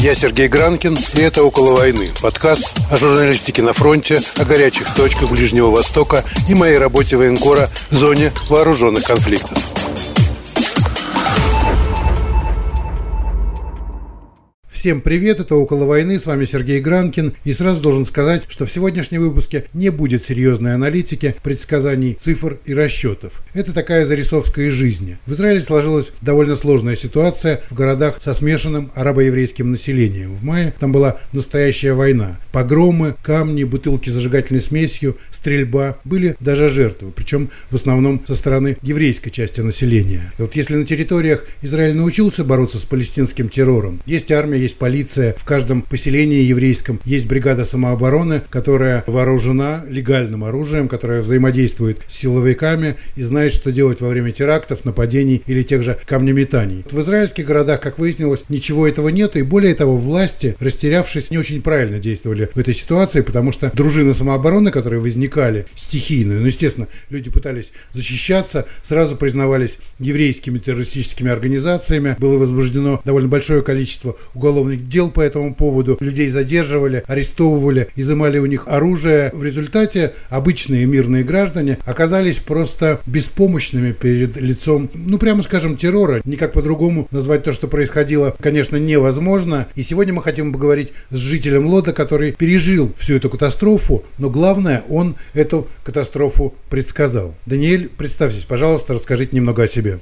Я Сергей Гранкин, и это «Около войны» – подкаст о журналистике на фронте, о горячих точках Ближнего Востока и моей работе военкора в зоне вооруженных конфликтов. Всем привет, это «Около войны», с вами Сергей Гранкин. И сразу должен сказать, что в сегодняшнем выпуске не будет серьезной аналитики, предсказаний, цифр и расчетов. Это такая зарисовка из жизни. В Израиле сложилась довольно сложная ситуация в городах со смешанным арабо-еврейским населением. В мае там была настоящая война. Погромы, камни, бутылки с зажигательной смесью, стрельба. Были даже жертвы, причем в основном со стороны еврейской части населения. И вот если на территориях Израиль научился бороться с палестинским террором, есть армия, есть полиция, в каждом поселении еврейском есть бригада самообороны, которая вооружена легальным оружием, которая взаимодействует с силовиками и знает, что делать во время терактов, нападений или тех же камнеметаний. В израильских городах, как выяснилось, ничего этого нет, и более того, власти, растерявшись, не очень правильно действовали в этой ситуации, потому что дружины самообороны, которые возникали стихийно, ну, естественно, люди пытались защищаться, сразу признавались еврейскими террористическими организациями, было возбуждено довольно большое количество уголовных уголовных дел по этому поводу. Людей задерживали, арестовывали, изымали у них оружие. В результате обычные мирные граждане оказались просто беспомощными перед лицом, ну, прямо скажем, террора. Никак по-другому назвать то, что происходило, конечно, невозможно. И сегодня мы хотим поговорить с жителем Лода, который пережил всю эту катастрофу, но главное, он эту катастрофу предсказал. Даниэль, представьтесь, пожалуйста, расскажите немного о себе.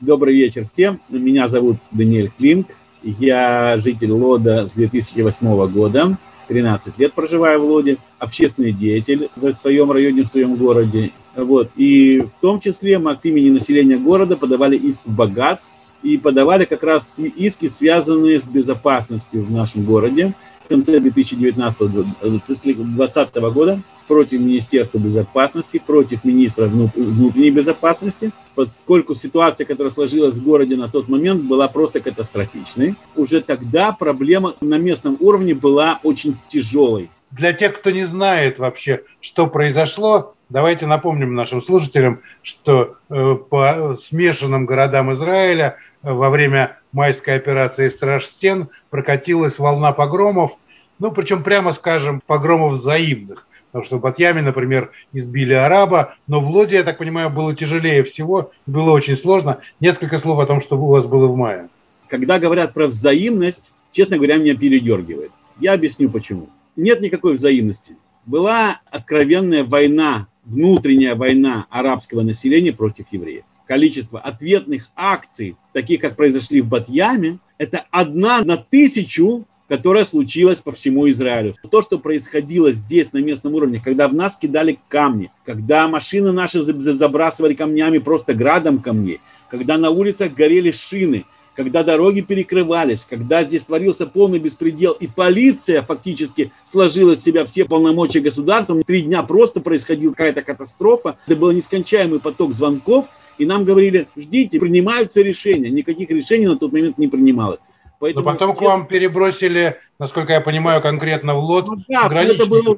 Добрый вечер всем. Меня зовут Даниэль Клинк. Я житель Лода с 2008 года, 13 лет проживаю в Лоде, общественный деятель в своем районе, в своем городе. Вот. И в том числе мы от имени населения города подавали иск в Богатс и подавали как раз иски, связанные с безопасностью в нашем городе конце 2019-2020 года против Министерства безопасности, против министра внутренней безопасности, поскольку ситуация, которая сложилась в городе на тот момент, была просто катастрофичной. Уже тогда проблема на местном уровне была очень тяжелой. Для тех, кто не знает вообще, что произошло, давайте напомним нашим слушателям, что э, по смешанным городам Израиля э, во время майской операции «Страж стен» прокатилась волна погромов, ну, причем, прямо скажем, погромов взаимных. Потому что в Батьяме, например, избили араба, но в Лоде, я так понимаю, было тяжелее всего, было очень сложно. Несколько слов о том, что у вас было в мае. Когда говорят про взаимность, честно говоря, меня передергивает. Я объясню почему. Нет никакой взаимности. Была откровенная война, внутренняя война арабского населения против евреев. Количество ответных акций, таких как произошли в Батьяме, это одна на тысячу которая случилась по всему Израилю. То, что происходило здесь, на местном уровне, когда в нас кидали камни, когда машины наши забрасывали камнями просто градом камней, когда на улицах горели шины, когда дороги перекрывались, когда здесь творился полный беспредел, и полиция фактически сложила в себя все полномочия государства. Три дня просто происходила какая-то катастрофа. Это был нескончаемый поток звонков, и нам говорили, ждите, принимаются решения. Никаких решений на тот момент не принималось. Поэтому, Но потом к вам перебросили, насколько я понимаю, конкретно в лот. Ну, да, это было...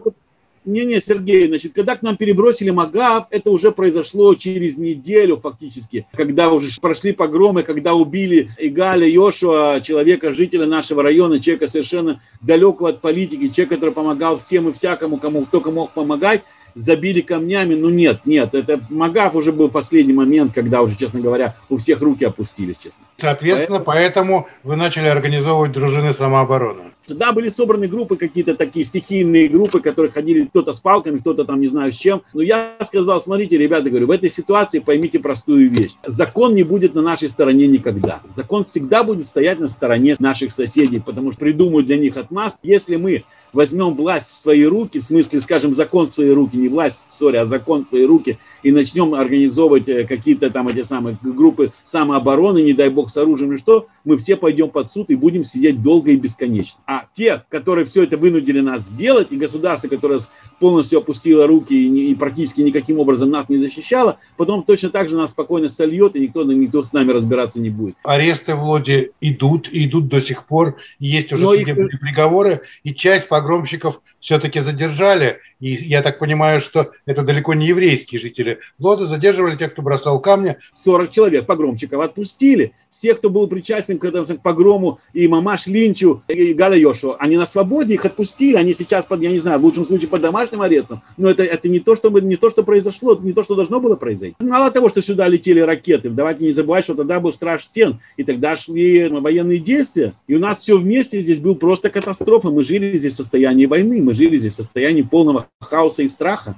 Не-не, Сергей, значит, когда к нам перебросили Магав, это уже произошло через неделю фактически, когда уже прошли погромы, когда убили Игаля Йошуа, человека, жителя нашего района, человека совершенно далекого от политики, человека, который помогал всем и всякому, кому только мог помогать, забили камнями. Ну нет, нет, это Магав уже был последний момент, когда уже, честно говоря, у всех руки опустились, честно. Соответственно, поэтому, поэтому вы начали организовывать дружины самообороны. Да, были собраны группы какие-то такие стихийные группы, которые ходили кто-то с палками, кто-то там не знаю с чем. Но я сказал, смотрите, ребята, говорю, в этой ситуации поймите простую вещь. Закон не будет на нашей стороне никогда. Закон всегда будет стоять на стороне наших соседей, потому что придумают для них отмаз. Если мы возьмем власть в свои руки, в смысле, скажем, закон в свои руки, не власть, сори, а закон в свои руки, и начнем организовывать э, какие-то там эти самые группы самообороны, не дай бог с оружием или что, мы все пойдем под суд и будем сидеть долго и бесконечно. А те, которые все это вынудили нас сделать, и государство, которое полностью опустило руки и, не, и практически никаким образом нас не защищало, потом точно так же нас спокойно сольет, и никто, никто с нами разбираться не будет. Аресты в Лоде идут, и идут до сих пор, есть уже их... приговоры, и часть погромщиков все-таки задержали, и я так понимаю, что это далеко не еврейские жители Лода, задерживали тех, кто бросал камни. 40 человек погромщиков отпустили. Все, кто был причастен к этому к погрому, и Мамаш Линчу, и Галя Йошу, они на свободе, их отпустили, они сейчас, под, я не знаю, в лучшем случае под домашним арестом, но это, это не, то, что, не то, что произошло, не то, что должно было произойти. Мало того, что сюда летели ракеты, давайте не забывать, что тогда был страж стен, и тогда шли военные действия, и у нас все вместе здесь был просто катастрофа, мы жили здесь в состоянии войны, мы жили здесь в состоянии полного хаоса и страха.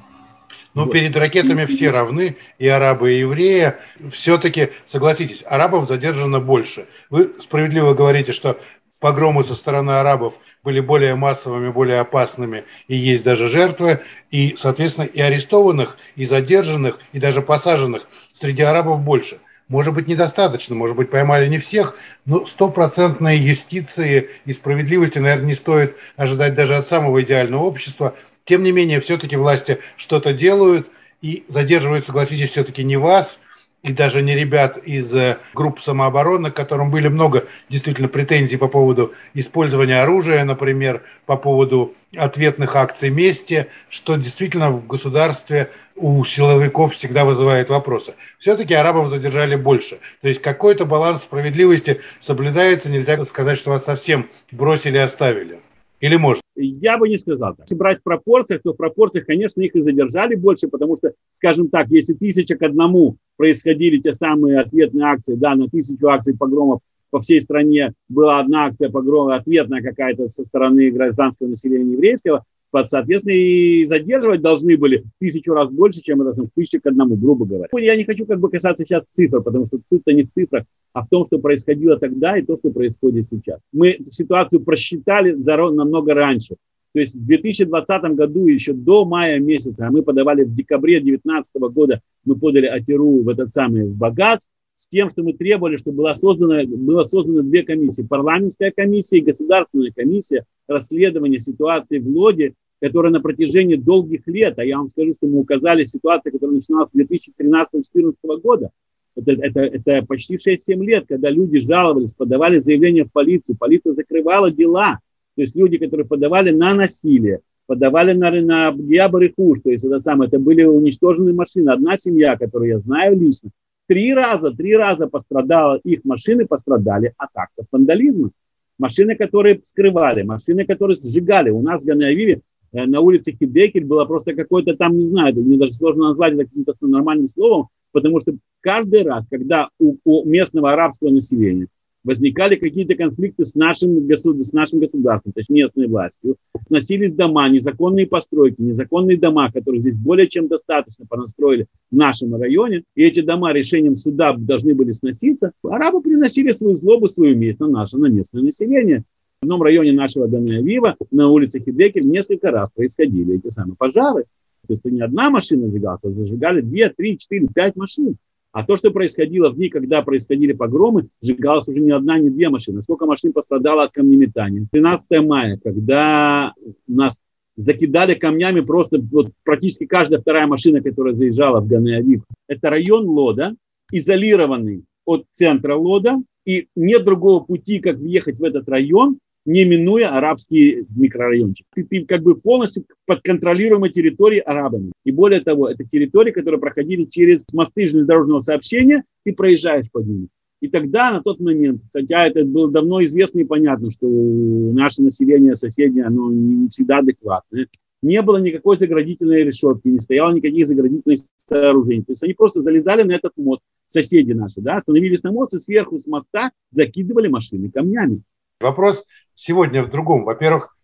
Но вот. перед ракетами все равны, и арабы, и евреи. Все-таки, согласитесь, арабов задержано больше. Вы справедливо говорите, что погромы со стороны арабов были более массовыми, более опасными, и есть даже жертвы, и, соответственно, и арестованных, и задержанных, и даже посаженных среди арабов больше. Может быть, недостаточно, может быть, поймали не всех, но стопроцентной юстиции и справедливости, наверное, не стоит ожидать даже от самого идеального общества. Тем не менее, все-таки власти что-то делают и задерживают, согласитесь, все-таки не вас – и даже не ребят из э, групп самообороны, к которым были много действительно претензий по поводу использования оружия, например, по поводу ответных акций мести, что действительно в государстве у силовиков всегда вызывает вопросы. Все-таки арабов задержали больше. То есть какой-то баланс справедливости соблюдается, нельзя сказать, что вас совсем бросили и оставили. Или может? Я бы не сказал так. Если брать в пропорциях, то в пропорциях, конечно, их и задержали больше, потому что, скажем так, если тысяча к одному происходили те самые ответные акции, да, на тысячу акций погромов по всей стране была одна акция погрома, ответная какая-то со стороны гражданского населения еврейского, соответственно, и задерживать должны были в тысячу раз больше, чем это в тысячу к одному, грубо говоря. Я не хочу как бы касаться сейчас цифр, потому что суть-то не в цифрах, а в том, что происходило тогда и то, что происходит сейчас. Мы ситуацию просчитали намного раньше. То есть в 2020 году, еще до мая месяца, а мы подавали в декабре 2019 года, мы подали Атиру в этот самый в Багаз, с тем, что мы требовали, чтобы была создана, было создано две комиссии. Парламентская комиссия и государственная комиссия расследования ситуации в Лоде, которая на протяжении долгих лет, а я вам скажу, что мы указали ситуацию, которая начиналась с 2013-2014 года, это, это, это почти 6-7 лет, когда люди жаловались, подавали заявления в полицию, полиция закрывала дела, то есть люди, которые подавали на насилие, подавали на, на Гиабарихуш, то есть это самое, это были уничтожены машины. Одна семья, которую я знаю лично, три раза, три раза пострадала, их машины пострадали от актов вандализма. Машины, которые скрывали, машины, которые сжигали. У нас в Ганаявиве э, на улице Хидекель было просто какое-то там, не знаю, мне даже сложно назвать это каким-то нормальным словом, потому что каждый раз, когда у, у местного арабского населения возникали какие-то конфликты с нашим, с нашим государством, то есть местной властью, сносились дома, незаконные постройки, незаконные дома, которых здесь более чем достаточно понастроили в нашем районе, и эти дома решением суда должны были сноситься, арабы приносили свою злобу, свою месть на наше, на местное население. В одном районе нашего Ганая-Вива на улице Хидекель несколько раз происходили эти самые пожары. То есть не одна машина сжигалась, а зажигали две, три, четыре, пять машин. А то, что происходило в дни, когда происходили погромы, сжигалась уже не одна, не две машины. Сколько машин пострадало от камнеметания. 13 мая, когда нас закидали камнями просто вот, практически каждая вторая машина, которая заезжала в Гаneавив. Это район Лода, изолированный от центра Лода, и нет другого пути, как въехать в этот район, не минуя арабский микрорайончик. Ты, ты как бы полностью под контролируемой территорией арабами. И более того, это территории, которые проходили через мосты железнодорожного сообщения, ты проезжаешь по ним. И тогда, на тот момент, хотя это было давно известно и понятно, что наше население соседнее, оно не всегда адекватное, не было никакой заградительной решетки, не стояло никаких заградительных сооружений. То есть они просто залезали на этот мост, соседи наши, да, остановились на мост и сверху с моста закидывали машины камнями. Вопрос сегодня в другом. Во-первых,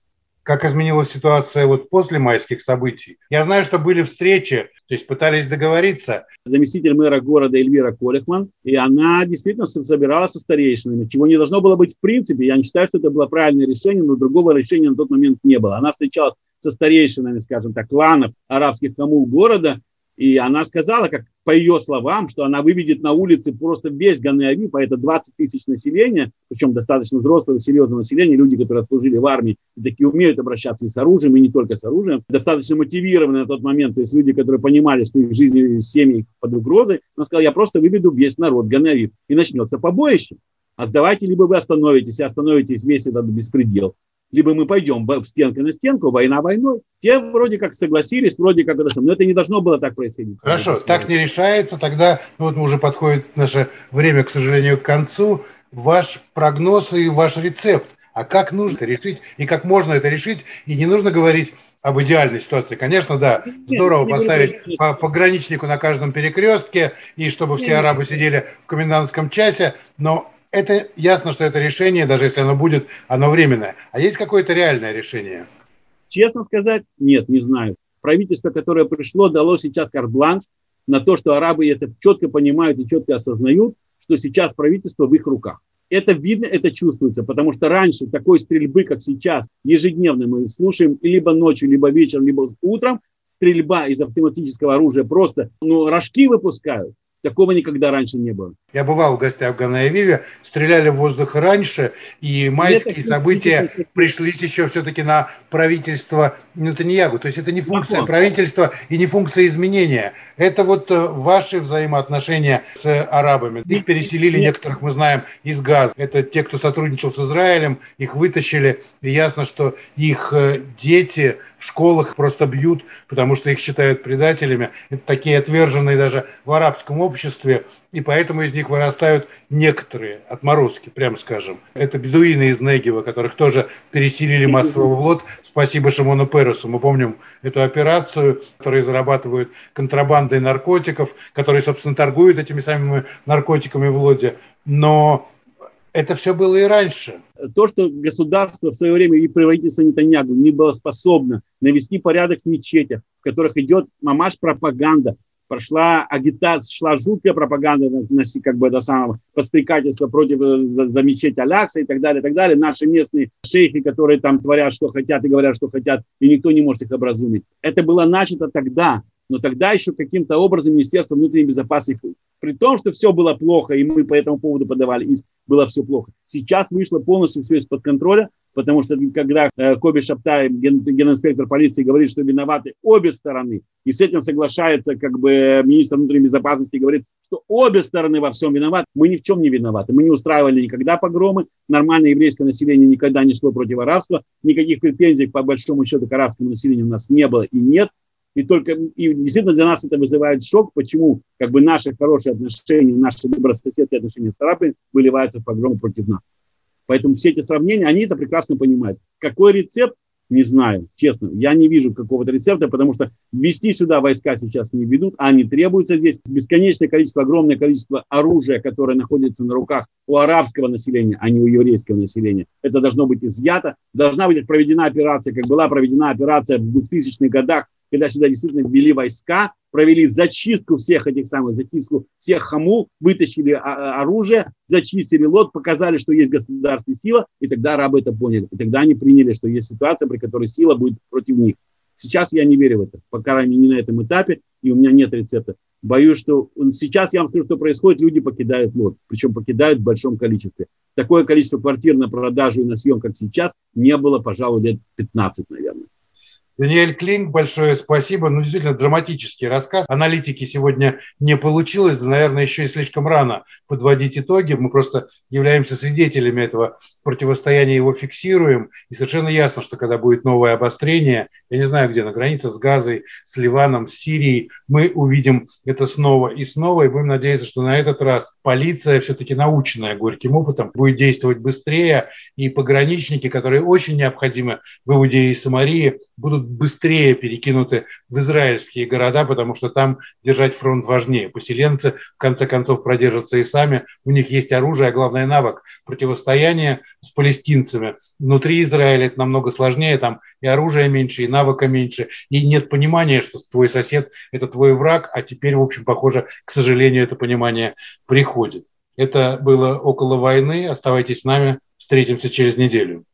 как изменилась ситуация вот после майских событий. Я знаю, что были встречи, то есть пытались договориться. Заместитель мэра города Эльвира Колехман, и она действительно собиралась со старейшинами, чего не должно было быть в принципе. Я не считаю, что это было правильное решение, но другого решения на тот момент не было. Она встречалась со старейшинами, скажем так, кланов арабских хамул города, и она сказала, как по ее словам, что она выведет на улицы просто весь Гаneавив, а это 20 тысяч населения, причем достаточно взрослого, серьезного населения, люди, которые служили в армии, и такие умеют обращаться и с оружием, и не только с оружием, достаточно мотивированы на тот момент, то есть люди, которые понимали, что их жизнь и семьи под угрозой, она сказала, я просто выведу весь народ Гаneавив, и начнется побоище. А сдавайте, либо вы остановитесь, и остановитесь весь этот беспредел, либо мы пойдем в стенку на стенку, война войной. Те вроде как согласились, вроде как это но это не должно было так происходить. Хорошо, так не решается, тогда ну, вот уже подходит наше время, к сожалению, к концу. Ваш прогноз и ваш рецепт. А как нужно это решить и как можно это решить? И не нужно говорить об идеальной ситуации. Конечно, да, здорово поставить по пограничнику на каждом перекрестке, и чтобы все арабы сидели в комендантском часе, но это ясно, что это решение, даже если оно будет, оно временное. А есть какое-то реальное решение? Честно сказать, нет, не знаю. Правительство, которое пришло, дало сейчас карт-бланш на то, что арабы это четко понимают и четко осознают, что сейчас правительство в их руках. Это видно, это чувствуется, потому что раньше такой стрельбы, как сейчас, ежедневно мы слушаем либо ночью, либо вечером, либо утром, стрельба из автоматического оружия просто, ну, рожки выпускают. Такого никогда раньше не было. Я бывал в гостях в Ганаевиве, стреляли в воздух раньше, и майские Нет, события это... пришлись еще все-таки на правительство Нетаньягу. То есть это не функция Махон. правительства и не функция изменения. Это вот э, ваши взаимоотношения с арабами. Их переселили, Нет. некоторых мы знаем, из Газа. Это те, кто сотрудничал с Израилем, их вытащили. И ясно, что их э, дети в школах просто бьют, потому что их считают предателями. Это такие отверженные даже в арабском обществе, и поэтому из них вырастают некоторые отморозки, прямо скажем. Это бедуины из Негева, которых тоже переселили массово в лот. Спасибо Шимону Пересу. Мы помним эту операцию, которые зарабатывают контрабандой наркотиков, которые, собственно, торгуют этими самыми наркотиками в лоде. Но это все было и раньше. То, что государство в свое время и правительство Нетаньягу не было способно навести порядок в мечетях, в которых идет мамаш пропаганда, прошла агитация, шла жуткая пропаганда, как бы это самое подстрекательство против э, за, за мечеть Алякса и так далее, и так далее. Наши местные шейхи, которые там творят, что хотят и говорят, что хотят, и никто не может их образумить. Это было начато тогда, но тогда еще каким-то образом Министерство внутренней безопасности, при том, что все было плохо, и мы по этому поводу подавали иск, было все плохо. Сейчас вышло полностью все из-под контроля, потому что когда э, Коби Шаптай, ген, генинспектор полиции, говорит, что виноваты обе стороны, и с этим соглашается как бы министр внутренней безопасности, говорит, что обе стороны во всем виноваты, мы ни в чем не виноваты. Мы не устраивали никогда погромы, нормальное еврейское население никогда не шло против арабского, никаких претензий по большому счету к арабскому населению у нас не было и нет. И только и действительно для нас это вызывает шок, почему как бы наши хорошие отношения, наши добрососедские отношения с арабами выливаются в погром против нас. Поэтому все эти сравнения, они это прекрасно понимают. Какой рецепт? Не знаю, честно. Я не вижу какого-то рецепта, потому что ввести сюда войска сейчас не ведут, а они требуются здесь. Бесконечное количество, огромное количество оружия, которое находится на руках у арабского населения, а не у еврейского населения. Это должно быть изъято. Должна быть проведена операция, как была проведена операция в 2000-х годах когда сюда действительно ввели войска, провели зачистку всех этих самых, зачистку всех хамул, вытащили оружие, зачистили лот, показали, что есть государственная сила, и тогда арабы это поняли. И тогда они приняли, что есть ситуация, при которой сила будет против них. Сейчас я не верю в это, пока не на этом этапе, и у меня нет рецепта. Боюсь, что сейчас я вам скажу, что происходит, люди покидают лот, причем покидают в большом количестве. Такое количество квартир на продажу и на съем, как сейчас, не было, пожалуй, лет 15, наверное. Даниэль Клинг, большое спасибо. Ну, действительно, драматический рассказ. Аналитики сегодня не получилось. Да, наверное, еще и слишком рано подводить итоги. Мы просто являемся свидетелями этого противостояния, его фиксируем. И совершенно ясно, что когда будет новое обострение, я не знаю где, на границе с Газой, с Ливаном, с Сирией, мы увидим это снова и снова. И будем надеяться, что на этот раз полиция, все-таки наученная горьким опытом, будет действовать быстрее. И пограничники, которые очень необходимы в Иудее и Самарии, будут будут быстрее перекинуты в израильские города, потому что там держать фронт важнее. Поселенцы, в конце концов, продержатся и сами. У них есть оружие, а главное навык противостояния с палестинцами. Внутри Израиля это намного сложнее, там и оружия меньше, и навыка меньше, и нет понимания, что твой сосед – это твой враг, а теперь, в общем, похоже, к сожалению, это понимание приходит. Это было около войны. Оставайтесь с нами. Встретимся через неделю.